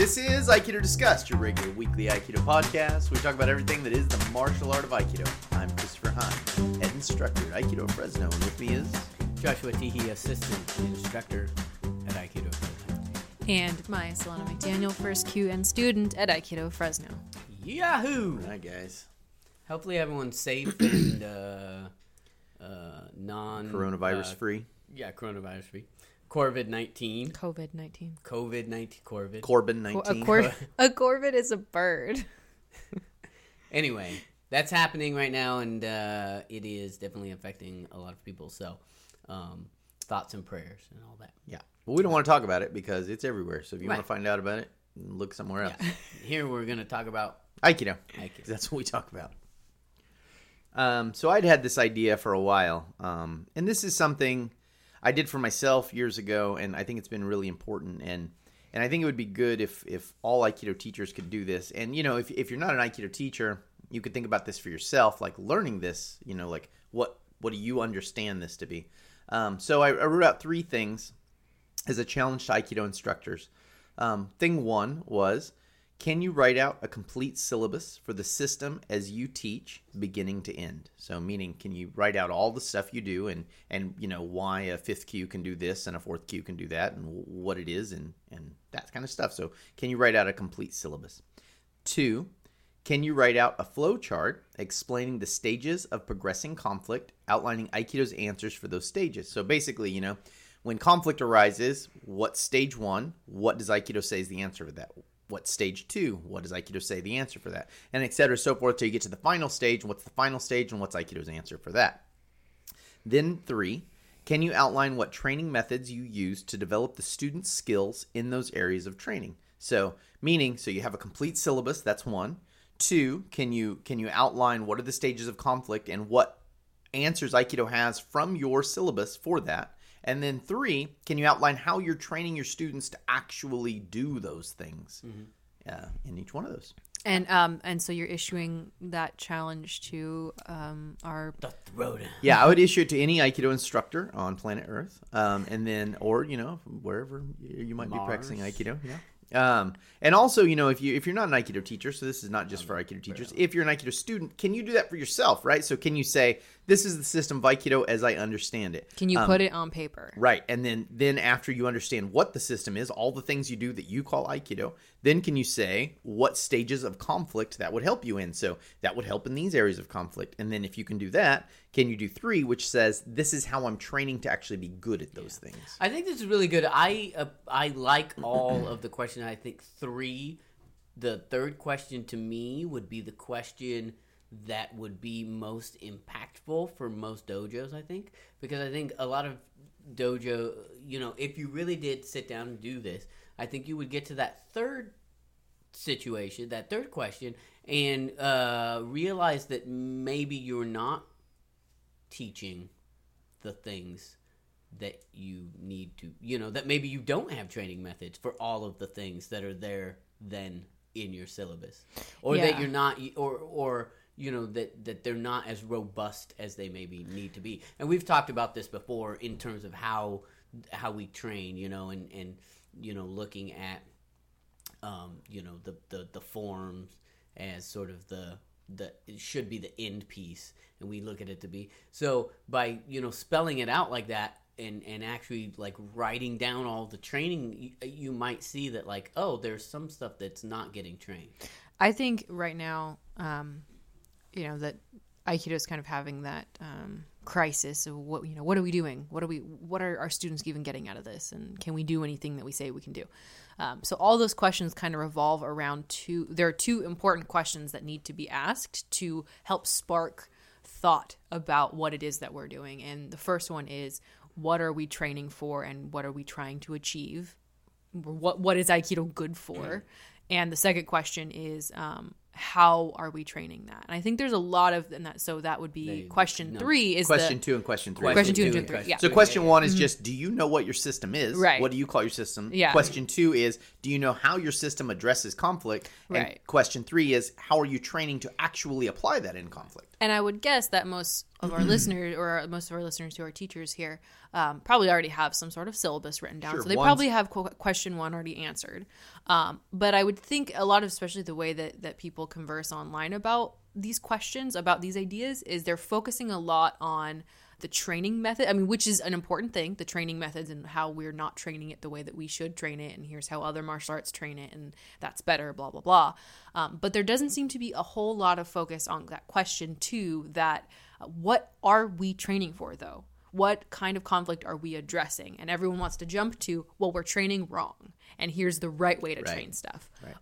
This is Aikido Discussed, your regular weekly Aikido podcast. We talk about everything that is the martial art of Aikido. I'm Christopher Hahn, head instructor at Aikido Fresno, and with me is Joshua Teehee, assistant instructor at Aikido Fresno. And Maya Solana McDaniel, first QN student at Aikido Fresno. Yahoo! All right, guys. Hopefully everyone's safe and uh, uh, non Coronavirus uh, free. Yeah, coronavirus free. Corvid nineteen. COVID 19. COVID nineteen. Corvid. Corbin A, 19. cor- a corvid is a bird. anyway, that's happening right now, and uh, it is definitely affecting a lot of people. So, um, thoughts and prayers and all that. yeah. But we don't want to talk about it because it's everywhere. So if you want to find out about it, look somewhere else. Yeah. Here we're gonna talk about Aikido. Aikido. That's what we talk about. Um, so I'd had this idea for a while, um, and this is something I did for myself years ago, and I think it's been really important. and And I think it would be good if if all Aikido teachers could do this. And you know, if if you're not an Aikido teacher, you could think about this for yourself, like learning this. You know, like what what do you understand this to be? Um, so I, I wrote out three things as a challenge to Aikido instructors. Um, thing one was can you write out a complete syllabus for the system as you teach beginning to end? So meaning can you write out all the stuff you do and and you know why a fifth kyu can do this and a fourth kyu can do that and what it is and and that kind of stuff. So can you write out a complete syllabus? Two can you write out a flow chart explaining the stages of progressing conflict outlining aikido's answers for those stages? So basically you know when conflict arises what's stage one what does aikido say is the answer for that what's stage two what does aikido say the answer for that? And et cetera so forth till you get to the final stage what's the final stage and what's aikido's answer for that? Then three can you outline what training methods you use to develop the student's skills in those areas of training? So meaning so you have a complete syllabus that's one. Two can you can you outline what are the stages of conflict and what answers aikido has from your syllabus for that and then three can you outline how you're training your students to actually do those things? Uh, in each one of those. And um and so you're issuing that challenge to um our the throat. yeah i would issue it to any aikido instructor on planet earth um, and then or you know wherever you you might be practicing aikido yeah um, and also, you know, if you if you're not an Aikido teacher, so this is not just for Aikido teachers. If you're an Aikido student, can you do that for yourself, right? So can you say, "This is the system of Aikido as I understand it"? can you Um, put it on paper? Right. And then then after you understand what the system is, all the things you do that you call aikido, then can you say what stages of conflict that would help you in? So that would help in these areas of conflict. And then if you can do that, can you do 3 which says this is how I'm training to actually be good at those things. I think this is really good. I uh, I like all of the question. I think three, the third question to me would be the question that would be most impactful for most dojos. I think because I think a lot of dojo, you know, if you really did sit down and do this, I think you would get to that third situation, that third question, and uh, realize that maybe you're not teaching the things that you need to you know that maybe you don't have training methods for all of the things that are there then in your syllabus. Or that you're not or or you know that that they're not as robust as they maybe need to be. And we've talked about this before in terms of how how we train you know and and you know looking at um you know the the the forms as sort of the the it should be the end piece and we look at it to be so by you know spelling it out like that and and actually like writing down all the training you, you might see that like oh there's some stuff that's not getting trained I think right now, um, you know, that Aikido is kind of having that um, crisis of what you know, what are we doing? What are we? What are our students even getting out of this? And can we do anything that we say we can do? Um, so all those questions kind of revolve around two. There are two important questions that need to be asked to help spark thought about what it is that we're doing. And the first one is, what are we training for, and what are we trying to achieve? what what is aikido good for and the second question is um how are we training that and i think there's a lot of and that so that would be They- question no. three is Question the, 2 and question 3. Question two and and three, yeah. So question 1 is mm-hmm. just do you know what your system is? Right. What do you call your system? Yeah. Question 2 is do you know how your system addresses conflict? And Right. question 3 is how are you training to actually apply that in conflict? And I would guess that most of our listeners, or most of our listeners who are teachers here, um, probably already have some sort of syllabus written down. Sure, so they one's- probably have qu- question one already answered. Um, but I would think a lot of, especially the way that, that people converse online about these questions, about these ideas, is they're focusing a lot on the training method. I mean, which is an important thing, the training methods and how we're not training it the way that we should train it. And here's how other martial arts train it, and that's better, blah, blah, blah. Um, but there doesn't seem to be a whole lot of focus on that question, too, that what are we training for, though? What kind of conflict are we addressing? And everyone wants to jump to, well, we're training wrong. And here's the right way to Right. train stuff. Right.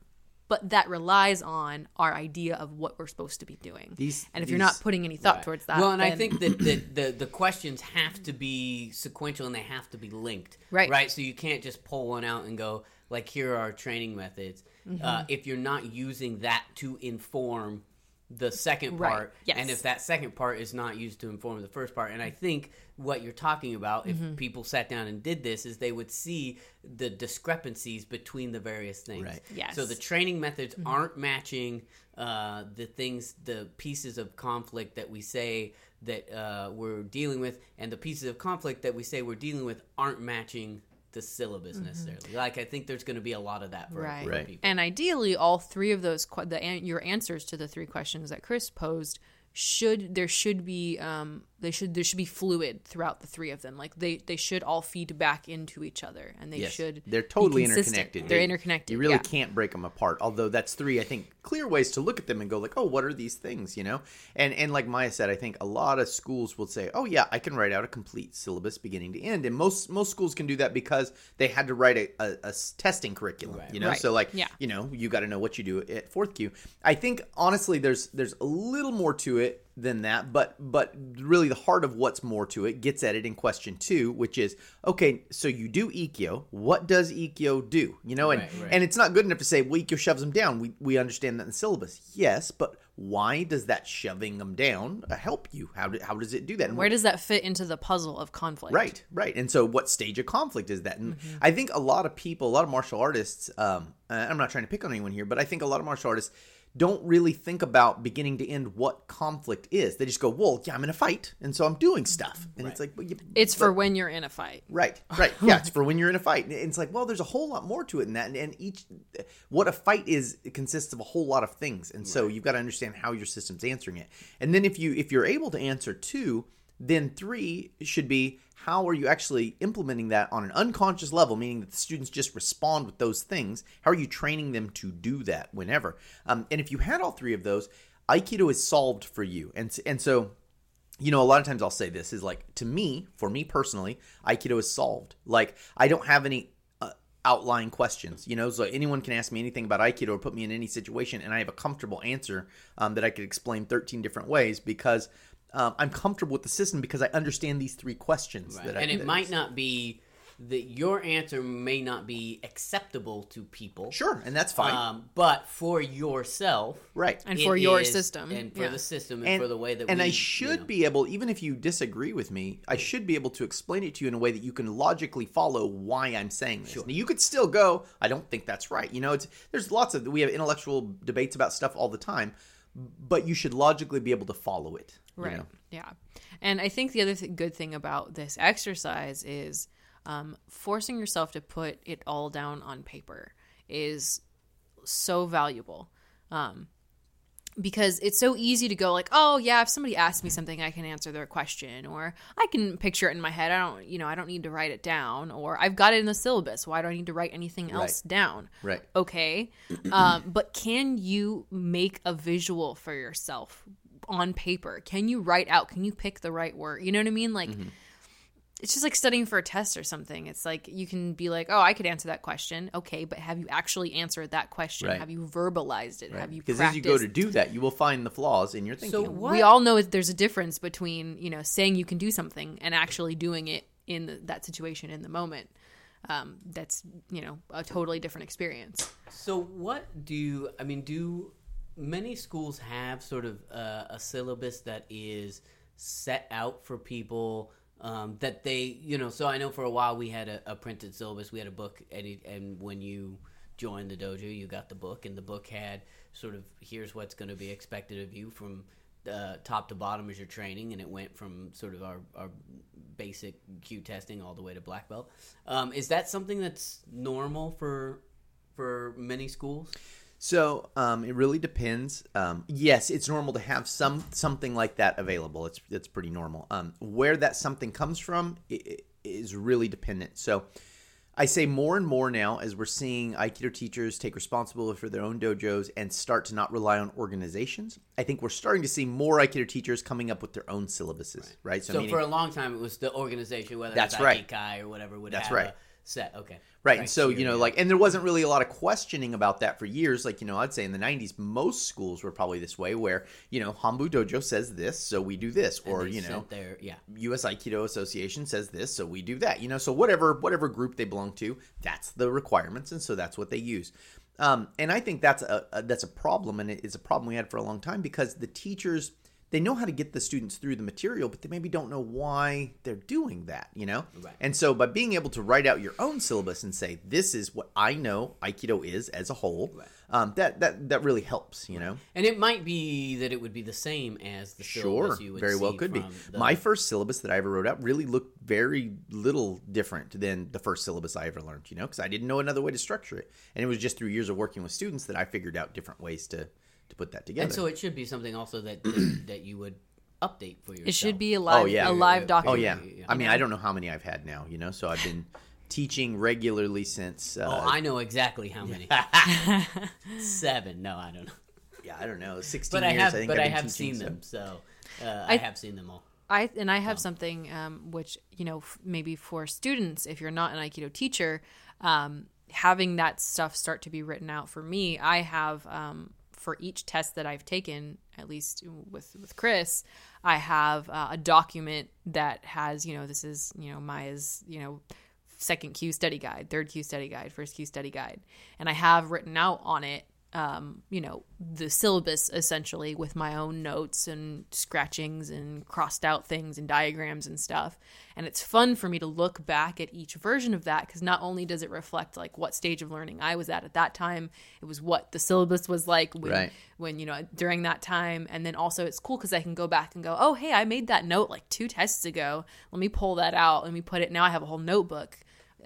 But that relies on our idea of what we're supposed to be doing. These- and if you're not putting any thought Right. towards that, Well, and I think that the, the the questions have to be sequential and they have to be linked. Right. Right. So you can't just pull one out and go like, here are our training methods. Mm-hmm. Uh, if you're not using that to inform the second Right. part, Yes. and if that second part is not used to inform the first part, and I think what you're talking about, if Mm-hmm. people sat down and did this, is they would see the discrepancies between the various things. Right. Yes. So the training methods aren't matching uh, the things, the pieces of conflict that we say that uh, we're dealing with, and the pieces of conflict that we say we're dealing with aren't matching the syllabus necessarily. Like I think there's going to be a lot of that for, Right. for Right. people. And ideally, all three of those, the an- your answers to the three questions that Chris posed should there should be um they should there should be fluid throughout the three of them like they they should all feed back into each other and they Yes, should they're totally consistent. interconnected. they're They- interconnected You really yeah. can't break them apart. Although that's three, I think, clear ways to look at them and go like, oh, what are these things? You know, and and like Maya said, I think a lot of schools will say, oh yeah, I can write out a complete syllabus beginning to end, and most most schools can do that because they had to write a a testing curriculum. Right. You know, Right. so like, Yeah. you know, you got to know what you do at fourth kyu. I think honestly, there's there's a little more to it than that, but but really the heart of what's more to it gets at it in question two, which is okay. So you do Ikkyo. What does Ikkyo do? You know, and Right, right. and it's not good enough to say well Ikkyo shoves them down. We we understand that in the syllabus, yes, but why does that shoving them down uh, help you? How do, how does it do that? And where does that fit into the puzzle of conflict Right, right. And so, what stage of conflict is that? And Mm-hmm. I think a lot of people, a lot of martial artists, um, uh, I'm not trying to pick on anyone here, but I think a lot of martial artists don't really think about beginning to end what conflict is. They just go, well, yeah, I'm in a fight, and so I'm doing stuff. And it's like, well, you, it's but- for when you're in a fight Right, right. Yeah, it's for when you're in a fight. And it's like, well, there's a whole lot more to it than that. And, and each, what a fight is, it consists of a whole lot of things. And so you've got to understand how your system's answering it. And then if you if you're able to answer two, then three should be how are you actually implementing that on an unconscious level, meaning that the students just respond with those things. How are you training them to do that whenever? Um, and if you had all three of those, Aikido is solved for you. And and so you know, a lot of times I'll say this is like to me, for me personally, Aikido is solved. Like I don't have any uh, outlying questions. You know, so anyone can ask me anything about Aikido or put me in any situation, and I have a comfortable answer um, that I could explain thirteen different ways because um, I'm comfortable with the system because I understand these three questions. Right. That I, and it that might is- not be that your answer may not be acceptable to people. sure, and that's fine. Um, but for yourself, right. and for your is- system and for yeah. the system, and, for the way that we and we, I you should know. be able, even if you disagree with me, I should be able to explain it to you in a way that you can logically follow why I'm saying this. Now, you could still go, I don't think that's right. You know, it's there's lots of we have intellectual debates about stuff all the time, but you should logically be able to follow it. You Right. know? Yeah. And I think the other th- good thing about this exercise is um, forcing yourself to put it all down on paper is so valuable. Um, because it's so easy to go like, oh yeah, if somebody asks me something, I can answer their question, or I can picture it in my head. I don't, you know, I don't need to write it down, or I've got it in the syllabus. Why do I need to write anything else down? Right. okay um, but can you make a visual for yourself on paper. Can you write out? Can you pick the right word? You know what i mean? Like it's just like studying for a test or something. It's like you can be like oh i could answer that question. Okay but have you actually answered that question? Right. have you verbalized it? Have you Because as you go to do that, you will find the flaws in your thinking. So what? we all know that there's a difference between you know saying you can do something and actually doing it in the, that situation in the moment um, that's you know a totally different experience. So, what do I mean? Do many schools have sort of uh, a syllabus that is set out for people um, that they, you know? So I know for a while we had a, a printed syllabus. We had a book, and, it, and when you joined the dojo, you got the book, and the book had sort of here's what's going to be expected of you from uh, top to bottom as your training, and it went from sort of our, our basic kyu testing all the way to black belt. Um, is that something that's normal for for many schools? So um, it really depends. Um, yes, it's normal to have some something like that available. It's it's pretty normal. Um, where that something comes from is really dependent. So I say more and more now as we're seeing Aikido teachers take responsibility for their own dojos and start to not rely on organizations. I think we're starting to see more Aikido teachers coming up with their own syllabuses. Right. So, meaning- for a long time, it was the organization, whether That's it's right. Aikikai or whatever, would That's have right. a set. Okay, Right. And so, you know, yeah. like, and there wasn't really a lot of questioning about that for years. Like, you know, I'd say in the 90s, most schools were probably this way where, you know, Hombu Dojo says this, so we do this. Or, you know, their yeah. US Aikido Association says this, so we do that. You know, so whatever whatever group they belong to, that's the requirements, and so that's what they use. Um, and I think that's a, a that's a problem, and it's a problem we had for a long time because the teachers they know how to get the students through the material, but they maybe don't know why they're doing that. You know, Right. and so by being able to write out your own syllabus and say this is what I know Aikido is as a whole, Right. um, that that that really helps. You know. And it might be that it would be the same as the Sure, you would very well could be. the- My first syllabus that I ever wrote out really looked very little different than the first syllabus I ever learned, you know, because I didn't know another way to structure it. And it was just through years of working with students that I figured out different ways to, to put that together. and so it should be something also that that, that you would update for yourself. It should be a live, Oh, yeah. a live oh, document. yeah. yeah. I mean, I don't know how many I've had now, you know, so I've been teaching regularly since. Uh, Oh, I know exactly how many. Seven. No, I don't know. yeah, I don't know, 16 But I years. have, I think but I've I have seen so- them, so uh, I, I- have seen them all. I and I have something um, which you know f- maybe for students, if you're not an Aikido teacher, um, having that stuff start to be written out for me. I have um, for each test that I've taken, at least with with Chris, I have uh, a document that has you know this is you know Maya's you know second kyu study guide, third kyu study guide, first kyu study guide, and I have written out on it, um, you know, the syllabus essentially with my own notes and scratchings and crossed out things and diagrams and stuff. And it's fun for me to look back at each version of that because not only does it reflect like what stage of learning I was at at that time, it was what the syllabus was like when, Right. when you know during that time, and then also it's cool because I can go back and go, oh hey, I made that note like two tests ago. Let me pull that out. Let me put it. Now I have a whole notebook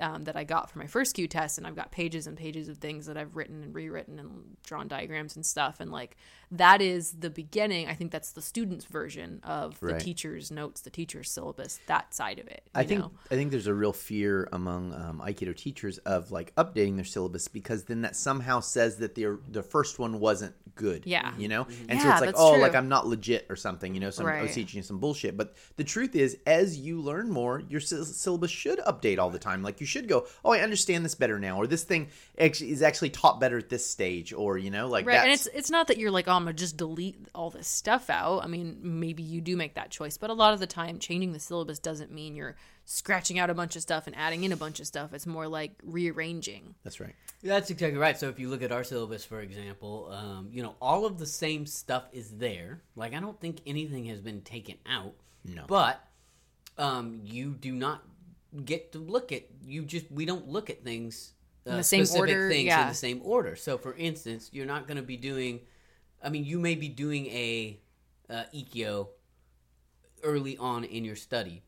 um, that I got for my first kyu test, and I've got pages and pages of things that I've written and rewritten and drawn diagrams and stuff. And like that is the beginning. I think that's the student's version of the Right. teacher's notes, the teacher's syllabus, that side of it. I think know? I think there's a real fear among um, Aikido teachers of like updating their syllabus because then that somehow says that the the first one wasn't good. Yeah. you know, and so it's like oh, true. like I'm not legit or something. You know, some I was teaching you some bullshit. But the truth is, as you learn more, your sy- syllabus should update all the time. Like you should go, oh, I understand this better now, or this thing actually is actually taught better at this stage, or you know, like right and it's it's not that you're like oh i'm gonna just delete all this stuff out i mean maybe you do make that choice but a lot of the time changing the syllabus doesn't mean you're scratching out a bunch of stuff and adding in a bunch of stuff it's more like rearranging that's right. That's exactly right. So if you look at our syllabus, for example, um, you know, all of the same stuff is there. Like I don't think anything has been taken out. No. But um, you do not get to look at you just we don't look at things uh, In the same specific order, things in the same order. So for instance, you're not going to be doing. I mean, you may be doing a uh, ikyo early on in your study,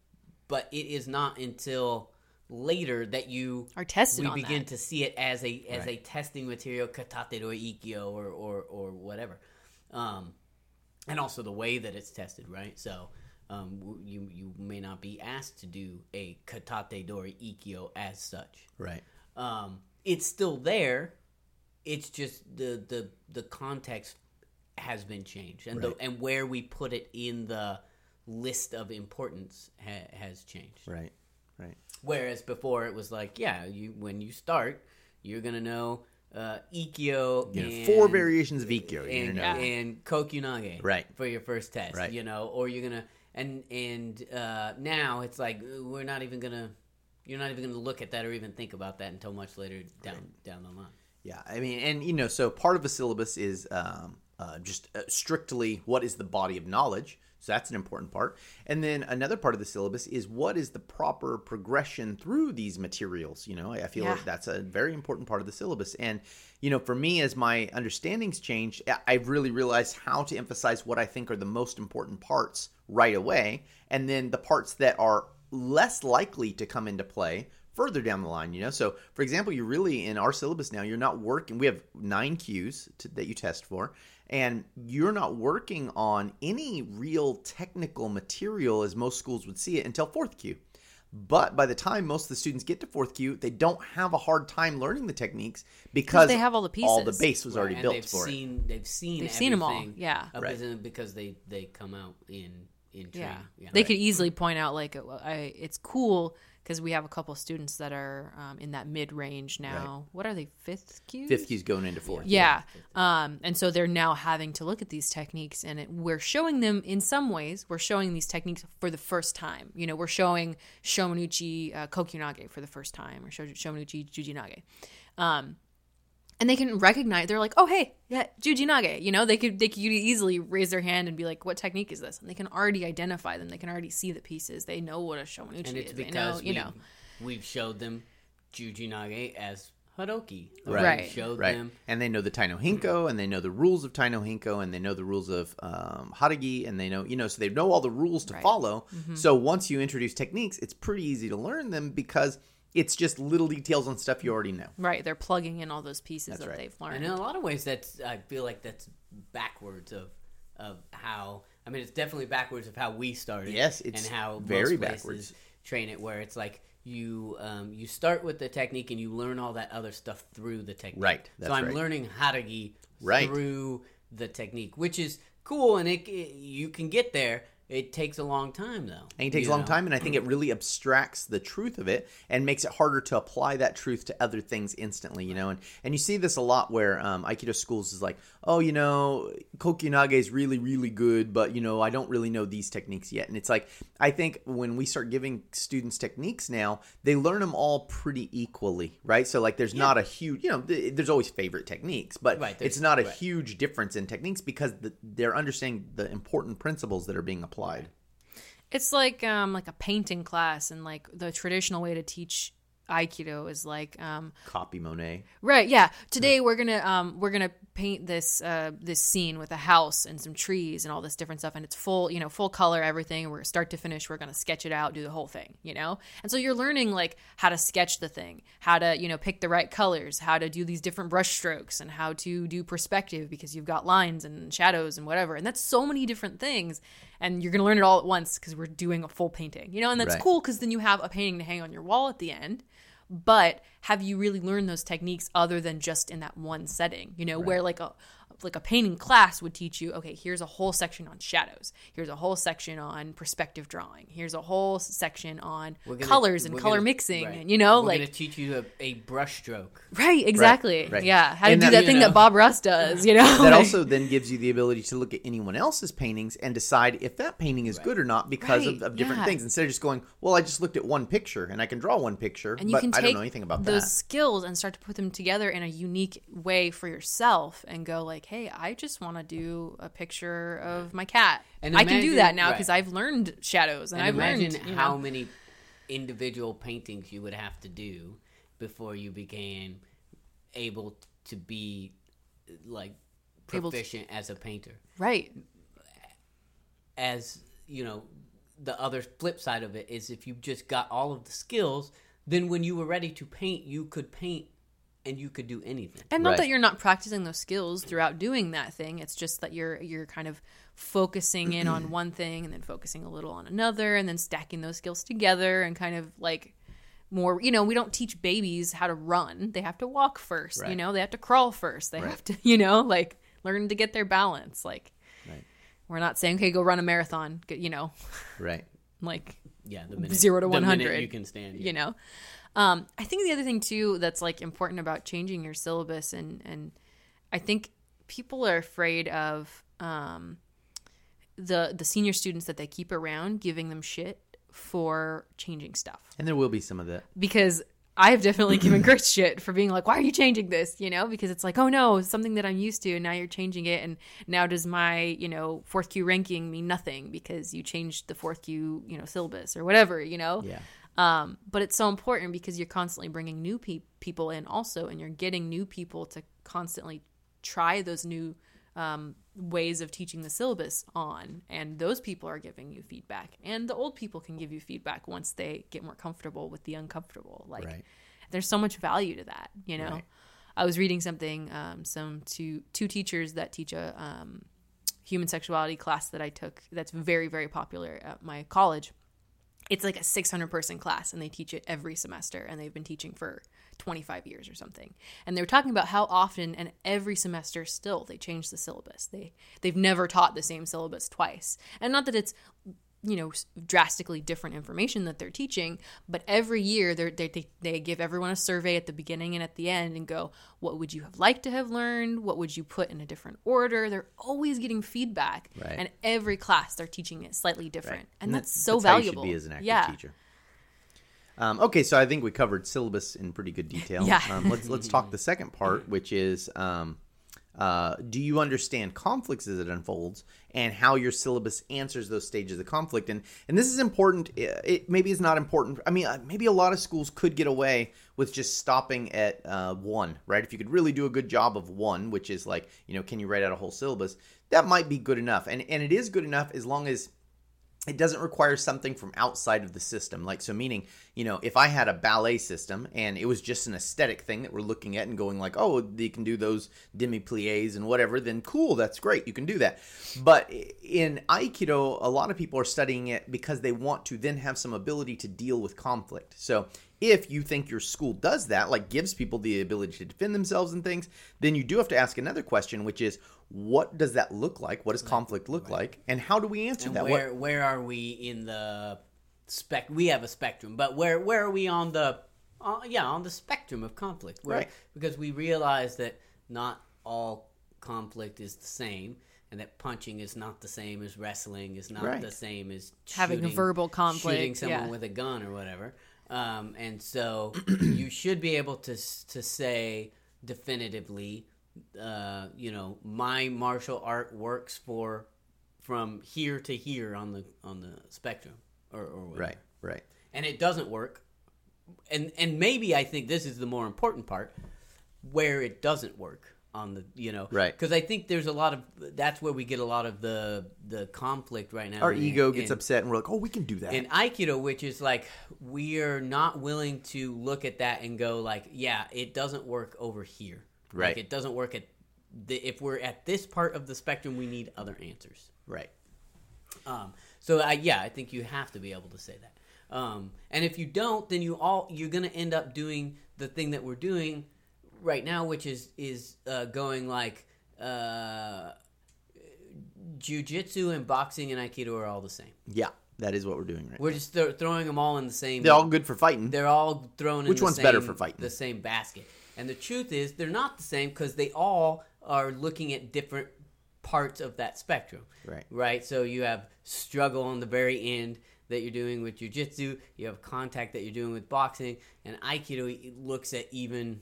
but it is not until later that you Are tested we on begin that. to see it as a as a testing material katate or ikyo or or or whatever. Um and also the way that it's tested right? So um you you may not be asked to do a katate dori ikyo as such. Right. um it's still there. It's just the the the context has been changed and Right. the and where we put it in the list of importance ha- has changed Right. Right. Whereas before it was like, yeah, you when you start, you're gonna know uh, Ikkyo You know, and, four variations of Ikkyo. And, gonna and Kokyunage Right. for your first test, Right. you know, or you're gonna and and uh, now it's like we're not even gonna you're not even gonna look at that or even think about that until much later down down the line. Yeah, I mean, and you know, so part of a syllabus is um, uh, just uh, strictly what is the body of knowledge. So that's an important part. And then another part of the syllabus is what is the proper progression through these materials. You know, I feel Yeah. like that's a very important part of the syllabus. And you know, for me, as my understandings change, I- I've really realized how to emphasize what I think are the most important parts right away, and then the parts that are less likely to come into play further down the line. You know, so for example, you're really in our syllabus now. You're not working. We have nine kyus to, that you test for, and you're not working on any real technical material as most schools would see it until fourth kyu. But by the time most of the students get to fourth kyu, they don't have a hard time learning the techniques because they have all the pieces. All the base was already and built they've for it. They've seen. They've seen 'em all, yeah. Right. because they they come out in in training. Yeah. Yeah, They could easily point out like uh, I, it's cool because we have a couple students that are um, in that mid range now. What are they? Fifth kyu. Fifth kyu's going into fourth. Yeah. Um, and so they're now having to look at these techniques, and it, we're showing them in some ways. We're showing these techniques for the first time. You know, we're showing Shomenuchi uh, Kokyunage for the first time, or Sho- Shomenuchi Jujinage. Um, and they can recognize. They're like, "Oh, hey, yeah, Jujinage." You know, they could they could easily raise their hand and be like, "What technique is this?" And they can already identify them. They can already see the pieces. They know what a Shomenuchi and it's is. They know, because you know, we've showed them Jujinage as Hadoki. Right. We showed Right. them And they know the Tai no Henko, and they know the rules of Tai no Henko, and they know the rules of um, Haragi, and they know, you know, so they know all the rules to Right. follow. Mm-hmm. So once you introduce techniques, it's pretty easy to learn them because it's just little details on stuff you already know. right? They're plugging in all those pieces That's that right. they've learned. And in a lot of ways, that's I feel like that's backwards of of how I mean it's definitely backwards of how we started. Yes, it's and how very most places backwards. Train it where it's like you um, you start with the technique and you learn all that other stuff through the technique. Right, that's so I'm right. learning haragi Right. through the technique, which is cool, and it, it you can get there. It takes a long time though. And it takes a long know? time, and I think it really abstracts the truth of it and makes it harder to apply that truth to other things instantly, you know. And and you see this a lot where um, Aikido schools is like, oh, you know, Kokyunage is really, really good, but you know, I don't really know these techniques yet. And it's like, I think when we start giving students techniques now, they learn them all pretty equally, right? So like, there's not a huge, you know, th- there's always favorite techniques, but Right, it's not a right. huge difference in techniques because the, they're understanding the important principles that are being applied. It's like um like a painting class and like the traditional way to teach aikido is like um Copy Monet. right yeah. Today we're gonna um we're gonna paint this uh this scene with a house and some trees and all this different stuff and it's full you know full color everything. We're start to finish we're gonna sketch it out do the whole thing you know? And so you're learning like how to sketch the thing how to you know pick the right colors how to do these different brush strokes and how to do perspective because you've got lines and shadows and whatever. And that's so many different things and you're gonna learn it all at once because we're doing a full painting you know? And that's Right. cool because then you have a painting to hang on your wall at the end but have you really learned those techniques other than just in that one setting? You know where like a like a painting class would teach you okay here's a whole section on shadows here's a whole section on perspective drawing here's a whole section on gonna- colors and color gonna- mixing right. and you know we're like gonna teach you a, a brush stroke. right exactly right. yeah how to And do that- that, thing know. that bob ross does you know that Like- also then gives you the ability to look at anyone else's paintings and decide if that painting is good or not because of, Right, of different yeah. things instead of just going well i just looked at one picture and i can draw one picture and you but can i take don't know anything about those that skills and start to put them together in a unique way for yourself and go like hey i just want to do a picture of my cat And i can do that now right. because i've learned shadows and, And i've imagine learned you how know, many individual paintings you would have to do before you became able to be like Able to- proficient as a painter. right As you know, the other flip side of it is if you just got all of the skills, then when you were ready to paint, you could paint and you could do anything. and not Right. that you're not practicing those skills throughout doing that thing it's just that you're you're kind of focusing in on one thing and then focusing a little on another and then stacking those skills together and kind of like more you know we don't teach babies how to run they have to walk first you know they have to crawl first they Right. have to you know like learn to get their balance like Right. we're not saying okay go run a marathon you know right like Yeah, the minute Zero to the minute 100, you can stand. you know um, i think the other thing too that's like important about changing your syllabus and and i think people are afraid of um, the the senior students that they keep around giving them shit for changing stuff and there will be some of that because I have definitely given Chris shit for being like, why are you changing this? You know, because it's like, oh no, something that I'm used to, and now you're changing it, and now does my, you know, fourth kyu ranking mean nothing because you changed the fourth kyu, you know, syllabus or whatever, you know? Yeah. Um, but it's so important because you're constantly bringing new pe- people in also, and you're getting new people to constantly try those new um, ways of teaching the syllabus on. And those people are giving you feedback. And the old people can give you feedback once they get more comfortable with the uncomfortable. Like, Right. there's so much value to that, you know? Right. I was reading something, um, some two, two teachers that teach a um, human sexuality class that I took that's very, very popular at my college it's like a 600 person class and they teach it every semester and they've been teaching for 25 years or something. And they were talking about how often and every semester still they change the syllabus. They they've never taught the same syllabus twice. And not that it's you know drastically different information that they're teaching but every year they're, they they they give everyone a survey at the beginning and at the end and go what would you have liked to have learned what would you put in a different order they're always getting feedback Right. and every class they're teaching it slightly different and, that- that's so how you should valuable be as an active yeah teacher. Um, okay, so I think we covered syllabus in pretty good detail. Yeah. Um, let's let's talk the second part, which is um, uh, do you understand conflicts as it unfolds and how your syllabus answers those stages of conflict? And and this is important. It, it maybe is not important. I mean, uh, maybe a lot of schools could get away with just stopping at uh, one, right? If you could really do a good job of one, which is like you know, can you write out a whole syllabus? That might be good enough, and and it is good enough as long as it doesn't require something from outside of the system. Like so meaning you know if i had a ballet system and it was just an aesthetic thing that we're looking at and going like oh they can do those demi plies and whatever then cool that's great you can do that. But in aikido a lot of people are studying it because they want to then have some ability to deal with conflict. So if you think your school does that like gives people the ability to defend themselves and things then you do have to ask another question which is what does that look like what does conflict look like and how do we answer And that What- where where are we in the spec? We have a spectrum, but where where are we on the? Uh, yeah, on the spectrum of conflict. Where, Right. Because we realize that not all conflict is the same, and that punching is not the same as wrestling. Is not Right. the same as Having a verbal conflict, shooting someone yeah. with a gun or whatever. Um, and so you should be able to to say definitively, uh, you know, my martial art works for from here to here on the on the spectrum or, or whatever. Right, right. and it doesn't work and and maybe i think this is the more important part where it doesn't work on the you know Right. because i think there's a lot of that's where we get a lot of the the conflict right now Our in- ego gets in- upset and we're like, oh, we can do that. in aikido which is like we're not willing to look at that and go like yeah it doesn't work over here Right. like it doesn't work at the, if we're at this part of the spectrum we need other answers right. um, so I, yeah, I think you have to be able to say that. Um, and if you don't, then you all you're going to end up doing the thing that we're doing right now, which is is uh, going like uh, jujitsu and boxing and aikido are all the same. Yeah, that is what we're doing right We're just th- throwing them all in the same. They're all good for fighting. They're all thrown in Which the one's same, better for fighting? The same basket. And the truth is, they're not the same because they all are looking at different parts of that spectrum. Right. Right. So you have struggle on the very end that you're doing with jujitsu. You have contact that you're doing with boxing, and aikido looks at even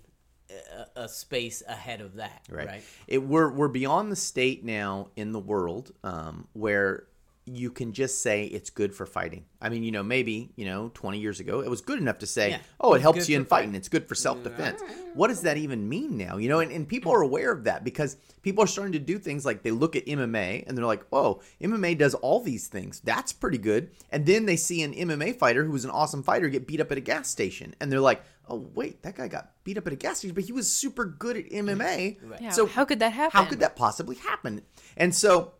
a, a space ahead of that. right. Right. It, we're we're beyond the state now in the world um, where you can just say it's good for fighting. I mean, you know, maybe you know, twenty years ago, it was good enough to say, Yeah, "Oh, it it's helps you in fighting. fighting." It's good for self defense." What does that even mean now? You know, and, and people are aware of that because people are starting to do things like they look at MMA and they're like, "Oh, MMA does all these things. That's pretty good." And then they see an MMA fighter who's an awesome fighter get beat up at a gas station, and they're like, "Oh, wait, that guy got beat up at a gas station, but he was super good at MMA." Yeah, So how could that happen? how could that possibly happen? And so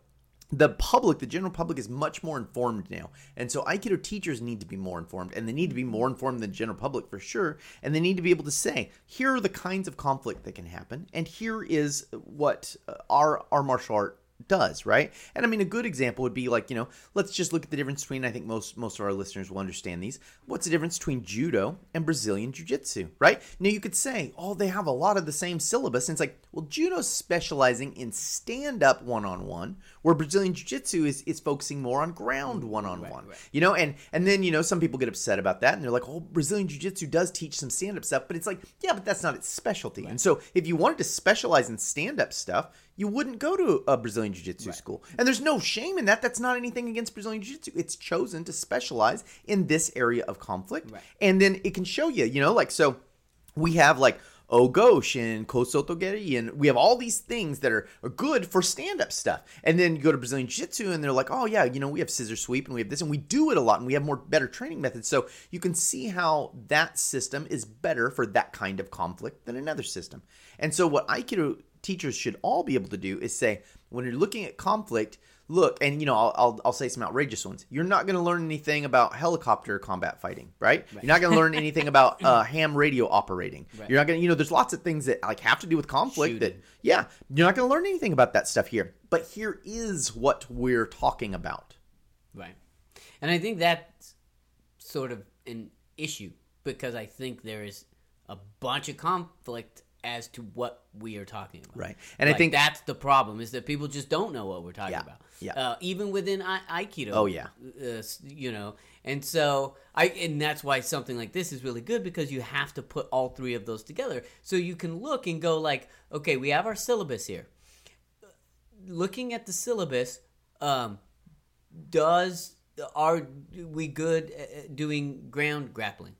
the public, the general public, is much more informed now. And so Aikido teachers need to be more informed, and they need to be more informed than the general public for sure. And they need to be able to say, here are the kinds of conflict that can happen, and here is what uh, our our martial art does, right? And I mean, a good example would be like, you know, let's just look at the difference between. I think most most of our listeners will understand these. What's the difference between judo and Brazilian jiu-jitsu, right? Now you could say, oh, they have a lot of the same syllabus, and it's like, well, judo's specializing in stand-up one-on-one, where Brazilian jiu-jitsu is is focusing more on ground one-on-one. You know, and and then you know some people get upset about that, and they're like, oh, Brazilian jiu-jitsu does teach some stand-up stuff, but it's like, yeah, but that's not its specialty. And so if you wanted to specialize in stand-up stuff you wouldn't go to a Brazilian Jiu Jitsu school. And there's no shame in that. That's not anything against Brazilian Jiu Jitsu. It's chosen to specialize in this area of conflict. Right. And then it can show you, you know, like, so we have like Ogoshi and Kosotogari, and we have all these things that are, are good for stand up stuff. And then you go to Brazilian Jiu Jitsu and they're like, oh, yeah, you know, we have scissor sweep and we have this, and we do it a lot and we have more better training methods. So you can see how that system is better for that kind of conflict than another system. And so what Aikido teachers should all be able to do is say, when you're looking at conflict, look, and you know, I'll, I'll, I'll say some outrageous ones. You're not going to learn anything about helicopter combat fighting, right? You're not going to learn anything about uh, ham radio operating. You're not going to, you know, there's lots of things that like have to do with conflict that, yeah, you're not going to learn anything about that stuff here. But here is what we're talking about. Right. And I think that's sort of an issue because I think there is a bunch of conflict as to what we are talking about. Right. And I think- that's the problem is that people just don't know what we're talking Yeah. about. Yeah. Uh, even within I- Aikido. Oh, yeah. Uh, you know, and so I and that's why something like this is really good because you have to put all three of those together so you can look and go like, okay, we have our syllabus here. Looking at the syllabus, um, does are we good at doing ground grappling?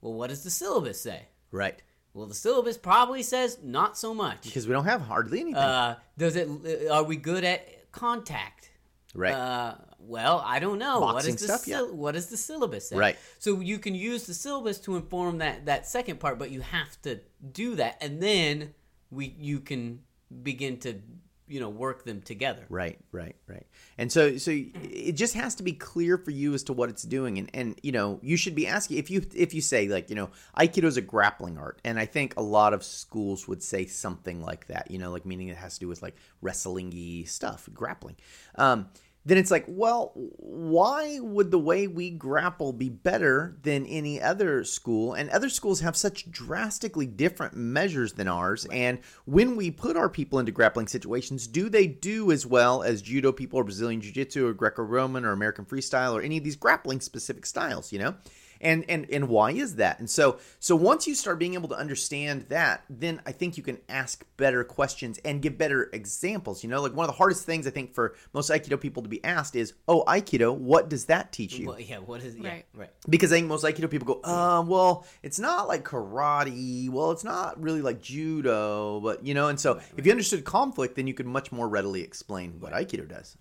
Well, what does the syllabus say? Right. Well, the syllabus probably says not so much. Because we don't have hardly anything. Uh, does it? Are we good at contact? right. Uh, well, I don't know. what Boxing is the stuff, yeah. what does the syllabus say? Right. So you can use the syllabus to inform that that second part, but you have to do that, and then we you can begin to you know work them together. Right, right, right. And so, so it just has to be clear for you as to what it's doing, and and you know, you should be asking if you if you say like you know, Aikido is a grappling art, and I think a lot of schools would say something like that, you know, like meaning it has to do with like wrestling-y stuff, grappling. Um, then it's like, well, why would the way we grapple be better than any other school? And other schools have such drastically different measures than ours. And when we put our people into grappling situations, do they do as well as judo people or Brazilian jiu jitsu or Greco Roman or American freestyle or any of these grappling specific styles, you know? And and and why is that and so so once you start being able to understand that then i think you can ask better questions and give better examples you know like one of the hardest things i think for most aikido people to be asked is oh aikido what does that teach you Well, yeah. What is? Yeah. Right. Right. because I think most Aikido people go, uh, well, it's not like karate. Well, it's not really like judo, but you know. And so, if you understood conflict, then you could much more readily explain what Aikido does.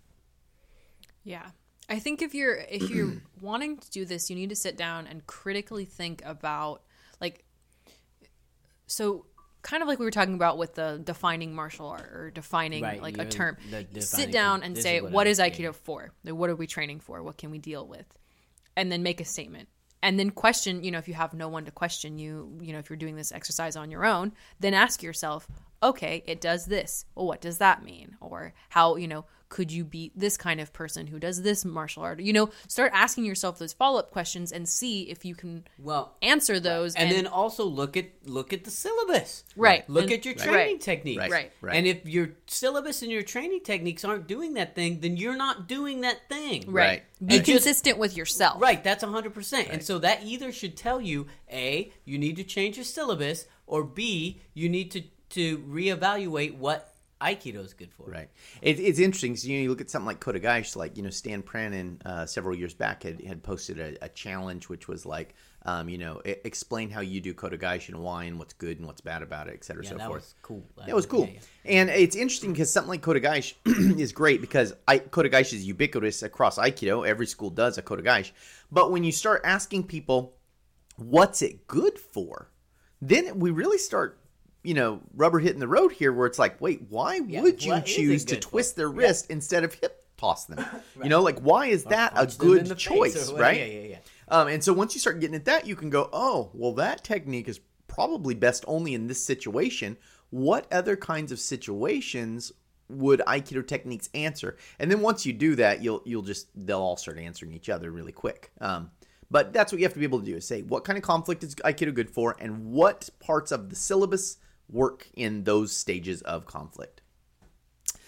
Yeah. I think if you're if you're wanting to do this, you need to sit down and critically think about like so kind of like we were talking about with the defining martial art or defining Right, like a term. sit down and say is what what I'm aikido for? Like, what are we training for? What can we deal with? And then make a statement. And then question, you know, if you have no one to question you, you know, if you're doing this exercise on your own, then ask yourself, okay, it does this. Well, what does that mean? Or how, you know, could you be this kind of person who does this martial art? You know, start asking yourself those follow up questions and see if you can Well, answer those. and, then also look at look at the syllabus. Right. Look And- at your training Right. techniques. Right. Right. Right. And if your syllabus and your training techniques aren't doing that thing, then you're not doing that thing. right, Right. be And just- consistent with yourself. Right, that's 100%. And so that either should tell you A, you need to change your syllabus, or B, you need to, to reevaluate what Aikido is good for. Right. It, it's interesting. So, you know, you look at something like Kotegaeshi, like, you know, Stan Pranin uh, several years back had, had posted a, a challenge which was like, um, you know, explain how you do Kotegaeshi and why and what's good and what's bad about it, et cetera, Yeah, so that forth. was cool. That was cool. Yeah, yeah. And it's interesting because something like Kotegaeshi is great because I, Kotegaeshi is ubiquitous across Aikido. Every school does a Kotegaeshi. But when you start asking people, what's it good for? Then we really start, you know, rubber hitting the road here where it's like, wait, why would you what is it choose to twist their wrist instead of hip toss them? You know, like, why is that a Punch them in good choice, right? Yeah, yeah, yeah. Um, and so once you start getting at that, you can go, oh, well, that technique is probably best only in this situation. What other kinds of situations would Aikido techniques answer? And then once you do that, you'll you'll just they'll all start answering each other really quick. Um, but that's what you have to be able to do is say what kind of conflict is Aikido good for, and what parts of the syllabus work in those stages of conflict.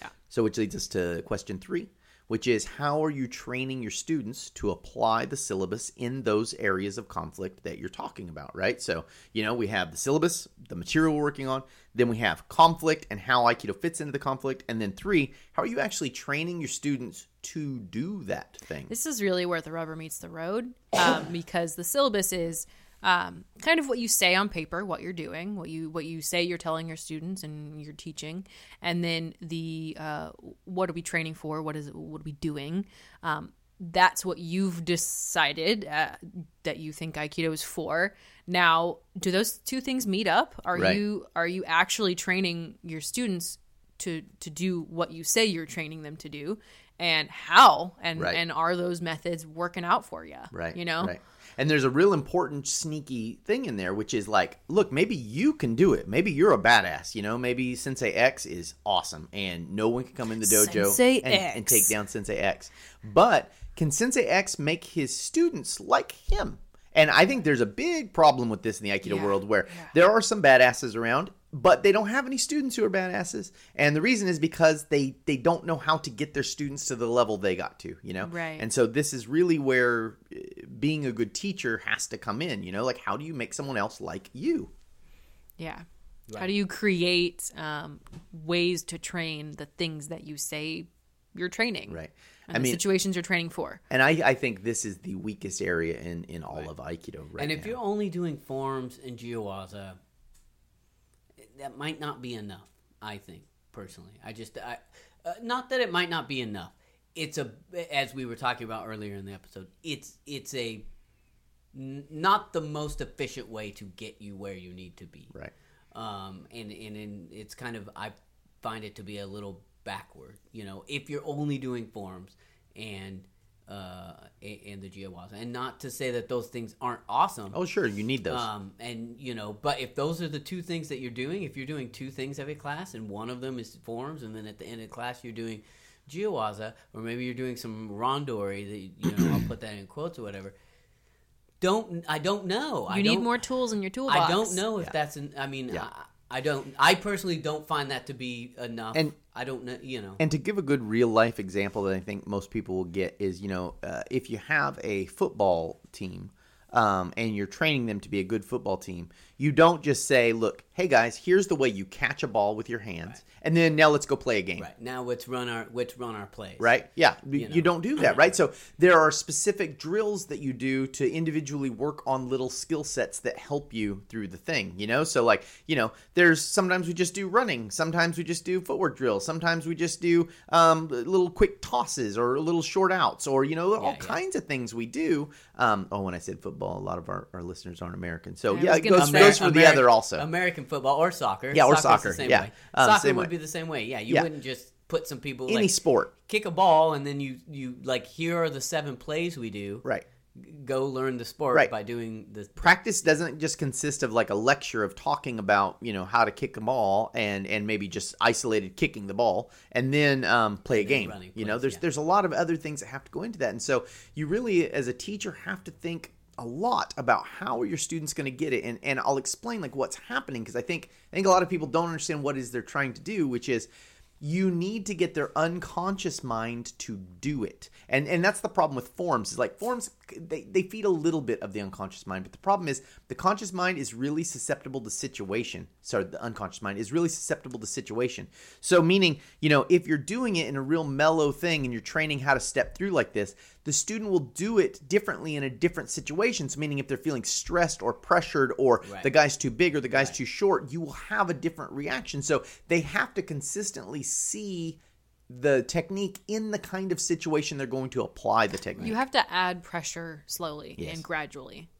Yeah. So, which leads us to question three, which is how are you training your students to apply the syllabus in those areas of conflict that you're talking about, right? So, you know, we have the syllabus, the material we're working on, then we have conflict and how Aikido fits into the conflict, and then three, how are you actually training your students to do that thing? This is really where the rubber meets the road um, because the syllabus is um, kind of what you say on paper, what you're doing, what you what you say you're telling your students and you're teaching, and then the uh, what are we training for? What is it, what are we doing? Um, that's what you've decided uh, that you think Aikido is for. Now, do those two things meet up? Are Right. you are you actually training your students to to do what you say you're training them to do, and how? And Right. and are those methods working out for you? Right. You know. Right. And there's a real important sneaky thing in there, which is like, look, maybe you can do it. Maybe you're a badass. You know, maybe Sensei X is awesome, and no one can come in the dojo and, and take down Sensei X. But can Sensei X make his students like him? And I think there's a big problem with this in the Aikido Yeah. world, where Yeah. there are some badasses around, but they don't have any students who are badasses. And the reason is because they they don't know how to get their students to the level they got to. You know, Right. and so this is really where being a good teacher has to come in. You know, like how do you make someone else like you? Yeah. How do you create um, ways to train the things that you say you're training? Right. And I the mean, situations you're training for. and I, I think this is the weakest area in, in all of Aikido right and if now. you're only doing forms and Jiyuwaza, that might not be enough. I think personally, I just I, uh, not that it might not be enough. It's a as we were talking about earlier in the episode. It's it's a n- not the most efficient way to get you where you need to be. right. um, and and and it's kind of I find it to be a little backward. You know, if you're only doing forms and uh, and the Jiyuwaza, and not to say that those things aren't awesome. Oh, sure, you need those. Um, and you know, but if those are the two things that you're doing, if you're doing two things every class, and one of them is forms, and then at the end of class you're doing Jiyuwaza, or maybe you're doing some randori that you know I'll put that in quotes or whatever. Don't I don't know. I You need more tools in your toolbox. I don't know if that's an. I mean, Yeah. I, I don't. I personally don't find that to be enough. And- I don't know. You know. And to give a good real life example that I think most people will get is, you know, uh, if you have a football team um, and you're training them to be a good football team, you don't just say, look, hey guys, here's the way you catch a ball with your hands, and then now let's go play a game. right now, let's run our let's run our plays. Right? Yeah. You, know. don't do that, right? So there are specific drills that you do to individually work on little skill sets that help you through the thing, you know? So like, you know, there's sometimes we just do running, sometimes we just do footwork drills, sometimes we just do um, little quick tosses or little short outs or, you know, all yeah. kinds of things we do. Um, oh, when I said football, a lot of our, our listeners aren't American. So I yeah, it goes, say- goes for the other also. American football or soccer. Yeah, or soccer, The same yeah. way. Uh, soccer same would way. be the same way. Yeah, you Yeah. wouldn't just put some people Any like sport. kick a ball and then you you like here are the seven plays we do. Right. Go learn the sport Right. by doing the practice doesn't just consist of like a lecture of talking about you know how to kick a ball and and maybe just isolated kicking the ball and then um, play a And then game running you know there's yeah. there's a lot of other things that have to go into that and so you really as a teacher have to think a lot about how are your students going to get it and and I'll explain like what's happening because I think I think a lot of people don't understand what is they're trying to do which is you need to get their unconscious mind to do it. And and that's the problem with forms is like forms they, they feed a little bit of the unconscious mind but the problem is the conscious mind is really susceptible to situation. Sorry the unconscious mind is really susceptible to situation. So meaning you know if you're doing it in a real mellow thing and you're training how to step through like this the student will do it differently in a different situation so meaning if they're feeling stressed or pressured or Right. the guy's too big or the guy's too short you will have a different reaction so they have to consistently see the technique in the kind of situation they're going to apply the technique You have to add pressure slowly Yes. and gradually.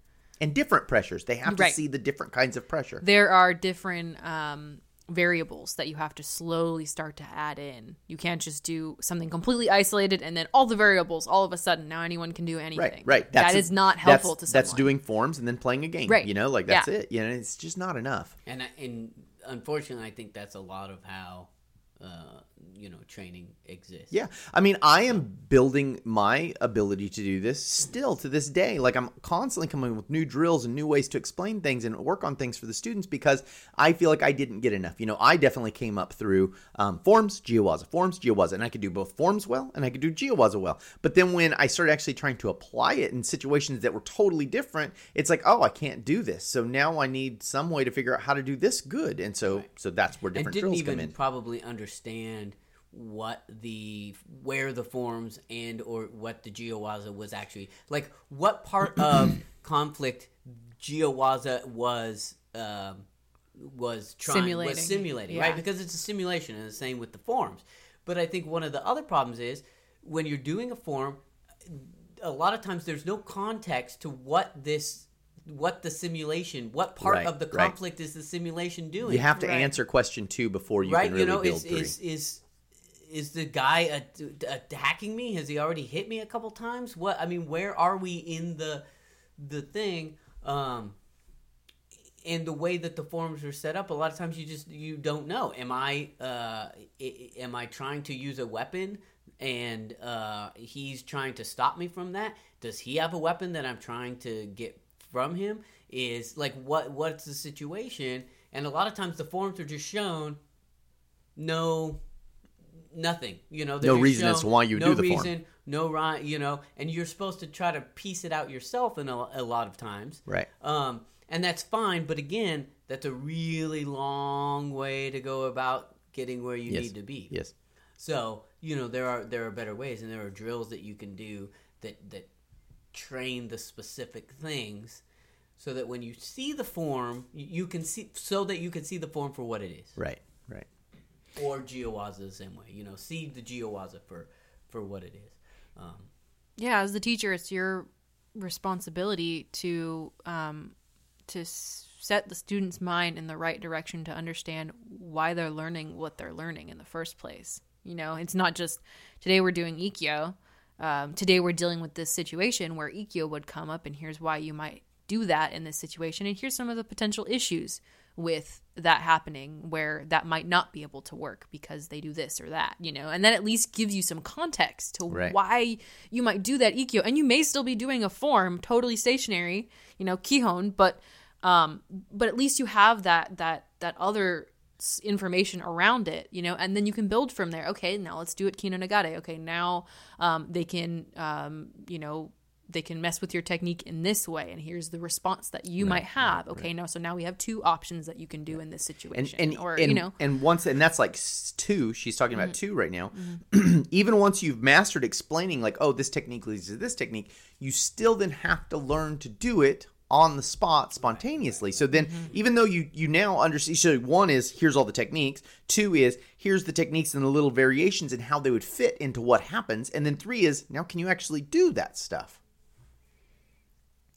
and different pressures they have to Right. see the different kinds of pressure There are different um, variables that you have to slowly start to add in. You can't just do something completely isolated and then all the variables all of a sudden now anyone can do anything. right right That is not helpful that's, to that's doing forms and then playing a game Right. you know like that's Yeah. it you know it's just not enough and and unfortunately I think that's a lot of how uh, you know training exists. Yeah. I mean, I am building my ability to do this still to this day. Like, I'm constantly coming up with new drills and new ways to explain things and work on things for the students because I feel like I didn't get enough. You know, I definitely came up through um, forms, Jiyuwaza, forms, Jiyuwaza, and I could do both forms well and I could do Jiyuwaza well. But then when I started actually trying to apply it in situations that were totally different, it's like, oh, I can't do this. So now I need some way to figure out how to do this good. And so, so that's where different drills even come in. probably understand what the where the forms and or what the jiyuwaza was actually like what part of conflict jiyuwaza was um, was trying Simulating. was simulating Yeah. right because it's a simulation and the same with the forms but i think one of the other problems is when you're doing a form a lot of times there's no context to what this what the simulation what part Right, of the right. conflict is the simulation doing You have to Right. answer question two before you right? can really you know, build is, three. is is is the guy attacking me? Has he already hit me a couple times? What I mean, where are we in the the thing? Um, and the way that the forms are set up, a lot of times you just you don't know. Am I uh, am I trying to use a weapon? And uh, he's trying to stop me from that. Does he have a weapon that I'm trying to get from him? Is like what what's the situation? And a lot of times the forms are just shown no nothing you know No reason as to why you no do the form. No reason no you know and you're supposed to try to piece it out yourself in a, a lot of times Right. um and that's fine but again that's a really long way to go about getting where you Yes. need to be Yes. so you know there are there are better ways, and there are drills that you can do that that train the specific things, so that when you see the form, you can see so that you can see the form for what it is. Right. Right. Or Jiyuwaza the same way. You know, see the Jiyuwaza for for what it is. Um, yeah as the teacher it's your responsibility to um to set the student's mind in the right direction to understand why they're learning what they're learning in the first place you know it's not just today we're doing ikyo um, today we're dealing with this situation where ikyo would come up and here's why you might do that in this situation and here's some of the potential issues with that happening where that might not be able to work because they do this or that you know? And that at least gives you some context to Right. why you might do that ikyo. And you may still be doing a form totally stationary you know kihon but um but at least you have that that that other information around it you know? And then you can build from there. Okay now let's do it kino nagare okay now um they can um you know they can mess with your technique in this way and here's the response that you might have. okay now so now we have two options that you can do in this situation and or and, you know. and once and that's like two she's talking Mm-hmm. about two right now. Even once you've mastered explaining like oh this technique leads to this technique you still then have to learn to do it on the spot spontaneously. So then Mm-hmm. even though you you now understand so one is here's all the techniques. Two is here's the techniques and the little variations and how they would fit into what happens. And then three is now can you actually do that stuff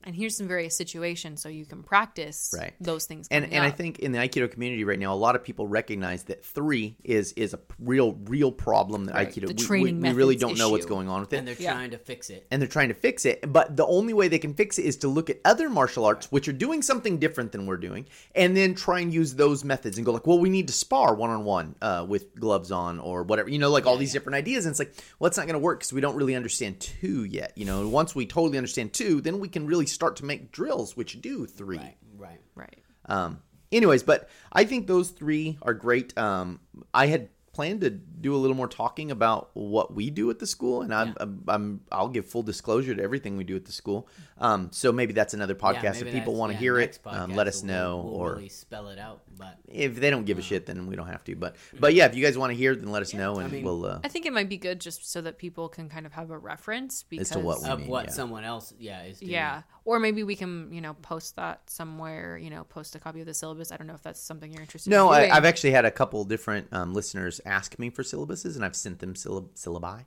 and here's some various situations so you can practice Right. those things and coming and I think in the Aikido community right now, a lot of people recognize that three is is a real real problem that Right. Aikido The we- we, training we, really don't know what's going on with it, and they're Yeah. trying to fix it. and they're trying to fix it. But the only way they can fix it is to look at other martial arts which are doing something different than we're doing, and then try and use those methods and go like, well, we need to spar one on one with gloves on or whatever, you know, like all these different ideas. And it's like, well, it's not going to work because we don't really understand two yet. You know, once we totally understand two, then we can really start to make drills which do three. Right, right. right Um, anyways, but I think those three are great. Um, I had planned to do a little more talking about what we do at the school, and I'm, I'm, I'm I'll give full disclosure to everything we do at the school. Um, so maybe that's another podcast Yeah, if people want to yeah, hear it. Um, let us we'll- know, we'll or really spell it out. But if they don't give a shit, then we don't have to. But but yeah, if you guys want to hear, then let us know, I and mean- we'll. Uh, I think it might be good just so that people can kind of have a reference because As to what we of mean, what yeah. someone else, yeah, is doing. yeah, or maybe we can you know post that somewhere. You know, post a copy of the syllabus. I don't know if that's something you're interested. no, in I, doing. I've actually had a couple different um, listeners ask me for syllabuses, and I've sent them syllab- syllabi.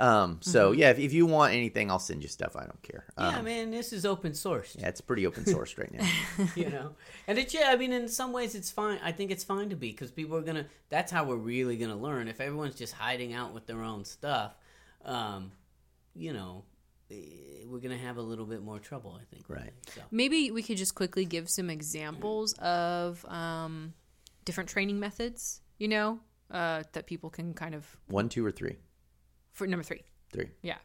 Um, so Mm-hmm. yeah, if, if you want anything, I'll send you stuff. I don't care. Yeah, Um, man, this is open source. yeah, it's pretty open sourced right now. you know and it's yeah i mean in some ways it's fine i think it's fine to be because people are gonna that's how we're really gonna learn if everyone's just hiding out with their own stuff um you know eh, we're gonna have a little bit more trouble i think Right. it, so. Maybe we could just quickly give some examples of um, different training methods. You know, uh, that people can kind of One, two, or three? for number three. Three. Yeah.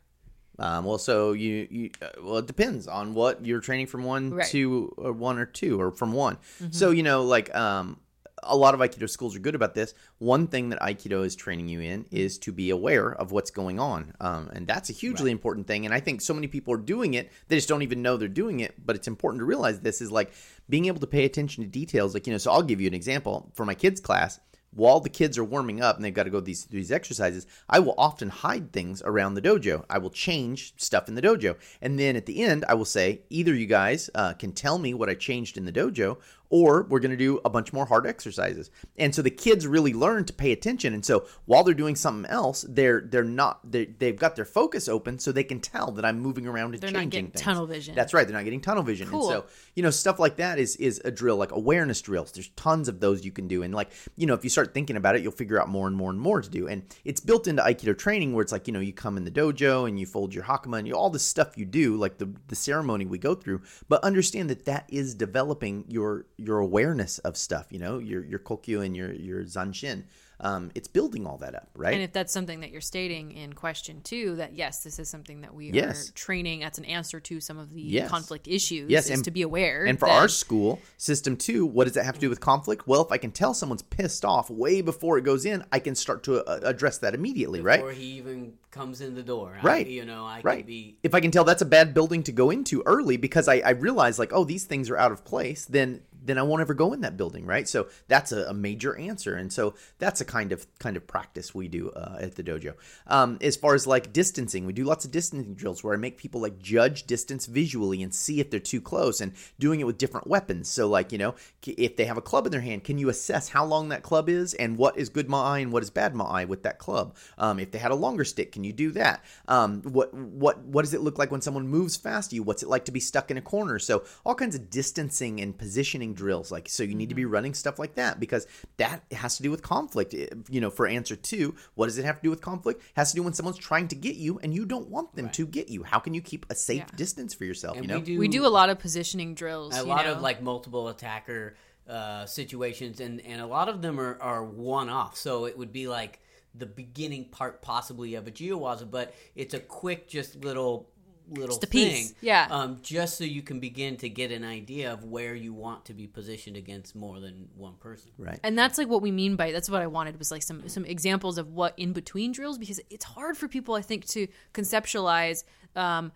Um, well, so you, you uh, well, it depends on what you're training from one, Right. two, or one or two, or from one. So you know, like um, a lot of Aikido schools are good about this. One thing that Aikido is training you in is to be aware of what's going on, um, and that's a hugely important thing. And I think so many people are doing it; they just don't even know they're doing it. But it's important to realize this is like being able to pay attention to details. Like you know, so I'll give you an example for my kids' class while the kids are warming up and they've got to go these these exercises, I will often hide things around the dojo. I will change stuff in the dojo, and then at the end, I will say either you guys uh, can tell me what I changed in the dojo, or we're going to do a bunch more hard exercises. And so the kids really learn to pay attention. And so while they're doing something else, they're they're not they they've got their focus open, so they can tell that I'm moving around and They're changing not getting things. tunnel vision. That's right. They're not getting tunnel vision. Cool. And so you know stuff like that is is a drill like awareness drills there's tons of those you can do and like you know if you start thinking about it you'll figure out more and more and more to do and it's built into aikido training where it's like you know you come in the dojo and you fold your hakama and you, all this stuff you do like the the ceremony we go through but understand that that is developing your your awareness of stuff you know your your kokyu and your your zanshin um, it's building all that up right And if that's something that you're stating in question two, that yes, this is something that we Yes. are training. That's an answer to some of the Yes. conflict issues. Yes, is and- to be aware. And for that- our school system too, what does that have to do with conflict? Well, if I can tell someone's pissed off way before it goes in, I can start to uh, address that immediately, Before right? Before he even comes in the door. I- Right. you know, I Right. can be. If I can tell that's a bad building to go into early because I, I realize like, oh, these things are out of place, then then I won't ever go in that building, right? So that's a, a major answer, and so that's a kind of kind of practice we do uh, at the dojo. Um, as far as like distancing, we do lots of distancing drills where I make people like judge distance visually and see if they're too close, and doing it with different weapons. So like you know, if they have a club in their hand, can you assess how long that club is and what is good ma'ai and what is bad ma'ai with that club? Um, if they had a longer stick, can you do that? Um, what what what does it look like when someone moves fast to you? What's it like to be stuck in a corner? So all kinds of distancing and positioning drills. Like so, you need to be running stuff like that because that has to do with conflict. You know, for answer two, what does it have to do with conflict? has to do when someone's trying to get you and you don't want them to get you. How can you keep a safe Yeah. distance for yourself? And you know, we do we do a lot of positioning drills. a you lot know? of like multiple attacker uh, situations, and and a lot of them are are one off. So it would be like the beginning part possibly of a Jiyuwaza, but it's a quick, just little little Just a thing, piece, yeah. Um, just so you can begin to get an idea of where you want to be positioned against more than one person. right? and that's like what we mean by that's what I wanted was like some some examples of what in between drills because it's hard for people I think to conceptualize um,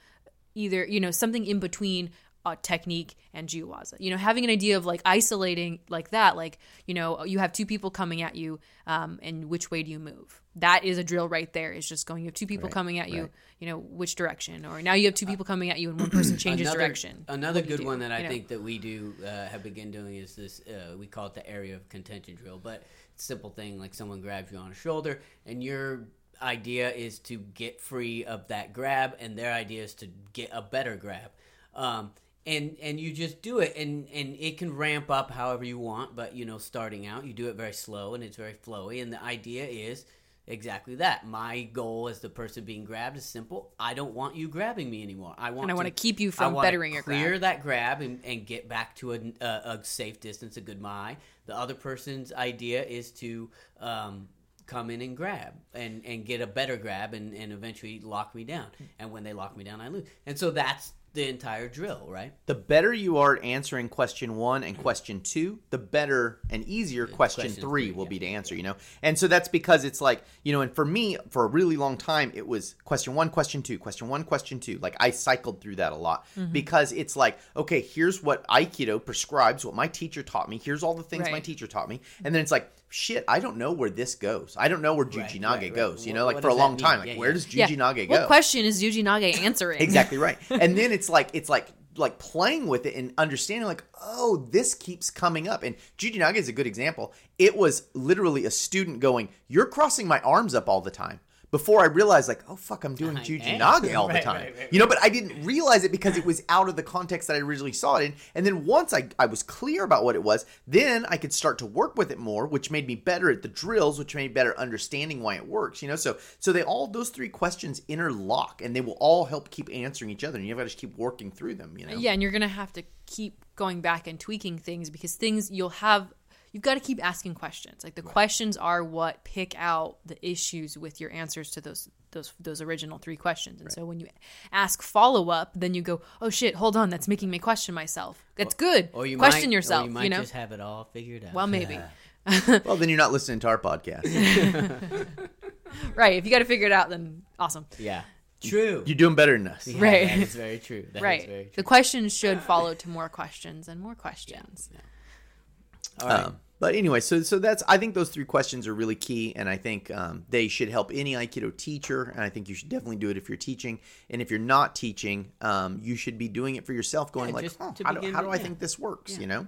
either you know something in between uh, technique and jiyuwaza. You know, having an idea of like isolating like that, like you know, you have two people coming at you, um, and which way do you move? That is a drill right there. It's just going. You have two people Right, coming at you. right. You know which direction, or now you have two people coming at you, and one person changes another, direction. Another What do you good one that I You know? think that we do uh, have begun doing is this. Uh, we call it the area of contention drill, but simple thing like someone grabs you on a shoulder, and your idea is to get free of that grab, and their idea is to get a better grab. Um, and and you just do it, and and it can ramp up however you want, but you know, starting out, you do it very slow, and it's very flowy, and the idea is. Exactly that. My goal as the person being grabbed is simple. I don't want you grabbing me anymore. I want And I wanna keep you from bettering your clear grab. that grab and, and get back to a, a, a safe distance, a good ma'ai. The other person's idea is to um, come in and grab and, and get a better grab and, and eventually lock me down. And when they lock me down, I lose. And so that's the entire drill, right? the better you are at answering question one and question two, the better and easier question, question three three, will yeah. be to answer, you know? And so that's because it's like, you know, and for me, for a really long time, it was question one, question two, question one, question two. Like I cycled through that a lot Mm-hmm. because it's like, okay, here's what Aikido prescribes, what my teacher taught me. Here's all the things my teacher taught me. And then it's like, shit, I don't know where this goes. I don't know where Right, Juji right, Nage right. goes, you What- know, like for a long mean? time. Like, Yeah, where yeah. does Juji Yeah. Nage go? What question is Juji Nage answering? exactly right and then it's like it's like like playing with it and understanding like oh this keeps coming up and Juji Nage is a good example it was literally a student going you're crossing my arms up all the time before I realized like oh fuck I'm doing I Juji. Nage all the Right, time. right, right, you know but I didn't realize it because it was out of the context that I originally saw it in. And then once I, I was clear about what it was then I could start to work with it more which made me better at the drills which made me better understanding why it works you know? So so they all those three questions interlock and they will all help keep answering each other and you've got to just keep working through them you know? Yeah, and you're gonna have to keep going back and tweaking things because things you'll have you've got to keep asking questions. Like the questions are what pick out the issues with your answers to those those those original three questions. And so when you ask follow up, then you go, "Oh shit, hold on, that's making me question myself." That's good. Or you question might, yourself. Or you might you know. just have it all figured out. well, maybe. Well, then you're not listening to our podcast. right. If you got to figure it out, then awesome. yeah, true. You're doing better than us. Yeah, Right. That is very true. That is right. very true. The questions should follow to more questions and more questions. All right. Um, but anyway, so so that's I think those three questions are really key, and I think um, they should help any Aikido teacher, and I think you should definitely do it if you're teaching, and if you're not teaching, um, you should be doing it for yourself, going Yeah, like, just oh, how, do, begin how do I yeah. think this works? You know,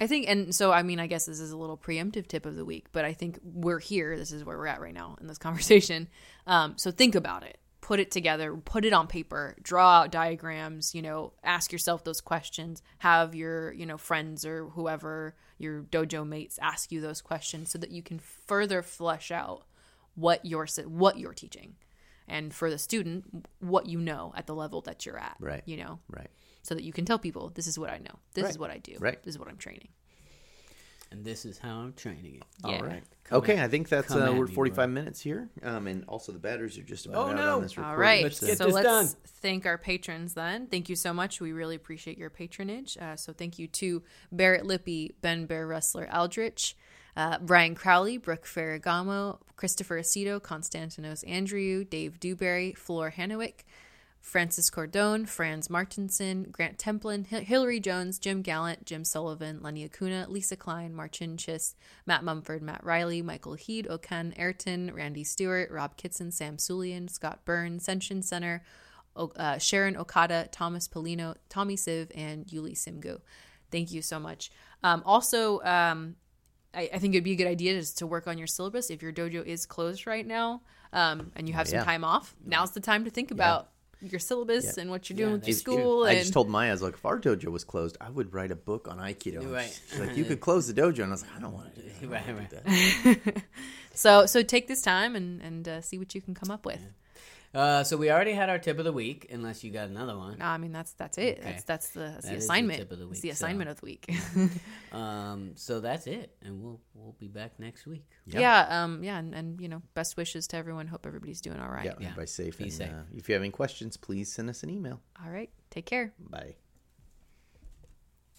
I think, and so I mean, I guess this is a little preemptive tip of the week, but I think we're here. This is where we're at right now in this conversation. Um, so think about it, put it together, put it on paper, draw out diagrams. You know, ask yourself those questions. Have your you know friends or whoever your dojo mates ask you those questions so that you can further flesh out what you're what you're teaching, and for the student, what you know at the level that you're at. Right. You know, right? so that you can tell people this is what I know, this is what I do, Right. this is what I'm training. And this is how I'm training it. Yeah. All right. Come okay, at- I think that's uh, we're 45 bro. minutes here, um, and also the batteries are just about Oh, out no. on this All recording. right. Let's get so this let's done. thank our patrons then. Thank you so much. We really appreciate your patronage. Uh, so thank you to Barrett Lippy, Ben Bear Wrestler Aldrich, uh, Brian Crowley, Brooke Ferragamo, Christopher Aceto, Constantinos Andrew, Dave Dewberry, Floor Hanowick, Francis Cordone, Franz Martinson, Grant Templin, Hi- Hillary Jones, Jim Gallant, Jim Sullivan, Lenny Acuna, Lisa Klein, Marcin Chis, Matt Mumford, Matt Riley, Michael Heed, Okan Ayrton, Randy Stewart, Rob Kitson, Sam Sulian, Scott Byrne, Senshin Center, o- uh, Sharon Okada, Thomas Polino, Tommy Siv, and Yuli Simgu. Thank you so much. Um, also, um, I, I think it'd be a good idea just to work on your syllabus if your dojo is closed right now um, and you have some time off. Now's the time to think about your syllabus and what you're doing Yeah, with your that's true. school. I just told Maya, I was like, if our dojo was closed, I would write a book on Aikido. Right. She's like, you could close the dojo, and I was like, I don't want to do that. Right, right. do that. so so take this time and and uh, see what you can come up with. Uh, so we already had our tip of the week, unless you got another one. No, I mean that's that's it. Okay. That's that's the that's That the is the assignment. tip of the It's week, the so- assignment of the week. Um, so that's it, and we'll we'll be back next week. yeah. um, yeah, and, and you know, best wishes to everyone. Hope everybody's doing all right. Yeah, Yeah. everybody's safe. Be and, safe. Uh, if you have any questions, please send us an email. All right, take care. Bye.